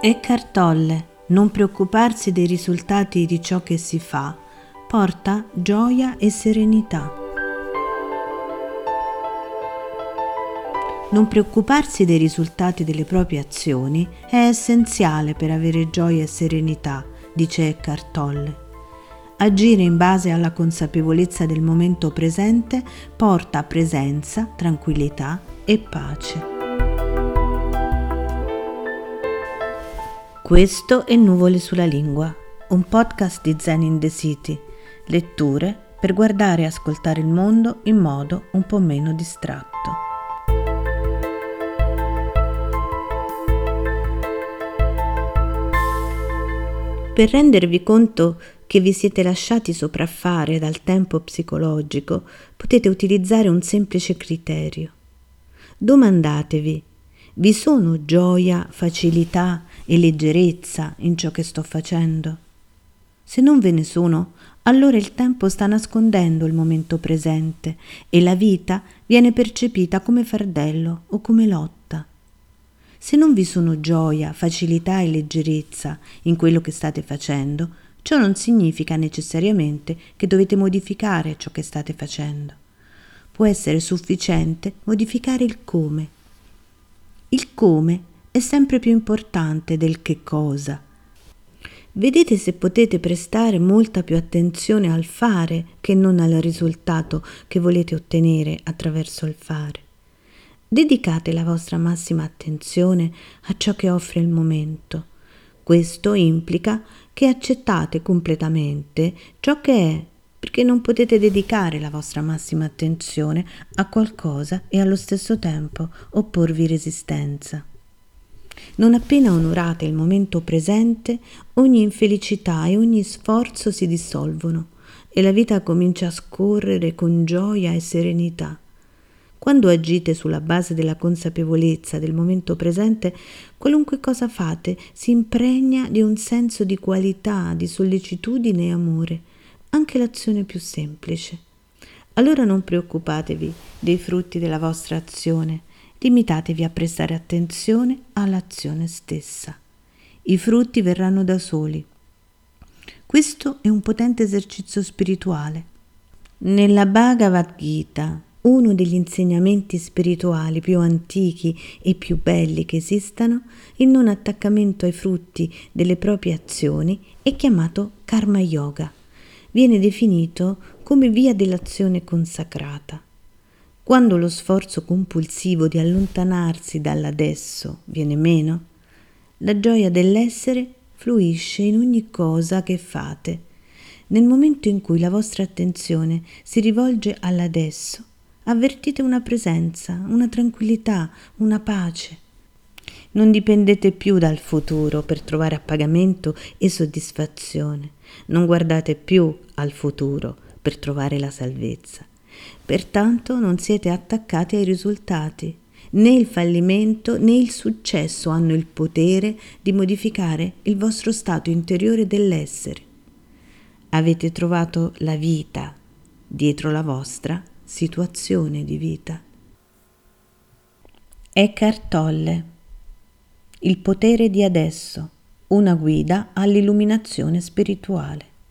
Eckhart Tolle, non preoccuparsi dei risultati di ciò che si fa, porta gioia e serenità. Non preoccuparsi dei risultati delle proprie azioni è essenziale per avere gioia e serenità, dice Eckhart Tolle. Agire in base alla consapevolezza del momento presente porta presenza, tranquillità e pace. Questo è Nuvole sulla lingua, un podcast di Zen in the City, letture per guardare e ascoltare il mondo in modo un po' meno distratto. Per rendervi conto che vi siete lasciati sopraffare dal tempo psicologico, potete utilizzare un semplice criterio. Domandatevi vi sono gioia, facilità e leggerezza in ciò che sto facendo? Se non ve ne sono, allora il tempo sta nascondendo il momento presente e la vita viene percepita come fardello o come lotta. Se non vi sono gioia, facilità e leggerezza in quello che state facendo, ciò non significa necessariamente che dovete modificare ciò che state facendo. Può essere sufficiente modificare il come il come è sempre più importante del che cosa. Vedete se potete prestare molta più attenzione al fare che non al risultato che volete ottenere attraverso il fare. Dedicate la vostra massima attenzione a ciò che offre il momento. Questo implica che accettate completamente ciò che è perché non potete dedicare la vostra massima attenzione a qualcosa e allo stesso tempo opporvi resistenza. Non appena onorate il momento presente, ogni infelicità e ogni sforzo si dissolvono e la vita comincia a scorrere con gioia e serenità. Quando agite sulla base della consapevolezza del momento presente, qualunque cosa fate si impregna di un senso di qualità, di sollecitudine e amore anche l'azione più semplice. Allora non preoccupatevi dei frutti della vostra azione, limitatevi a prestare attenzione all'azione stessa. I frutti verranno da soli. Questo è un potente esercizio spirituale. Nella Bhagavad Gita, uno degli insegnamenti spirituali più antichi e più belli che esistano, il non attaccamento ai frutti delle proprie azioni è chiamato Karma Yoga viene definito come via dell'azione consacrata. Quando lo sforzo compulsivo di allontanarsi dall'adesso viene meno, la gioia dell'essere fluisce in ogni cosa che fate. Nel momento in cui la vostra attenzione si rivolge all'adesso, avvertite una presenza, una tranquillità, una pace. Non dipendete più dal futuro per trovare appagamento e soddisfazione. Non guardate più al futuro per trovare la salvezza. Pertanto non siete attaccati ai risultati. Né il fallimento né il successo hanno il potere di modificare il vostro stato interiore dell'essere. Avete trovato la vita dietro la vostra situazione di vita. Eckhart Tolle Il potere di adesso una guida all'illuminazione spirituale.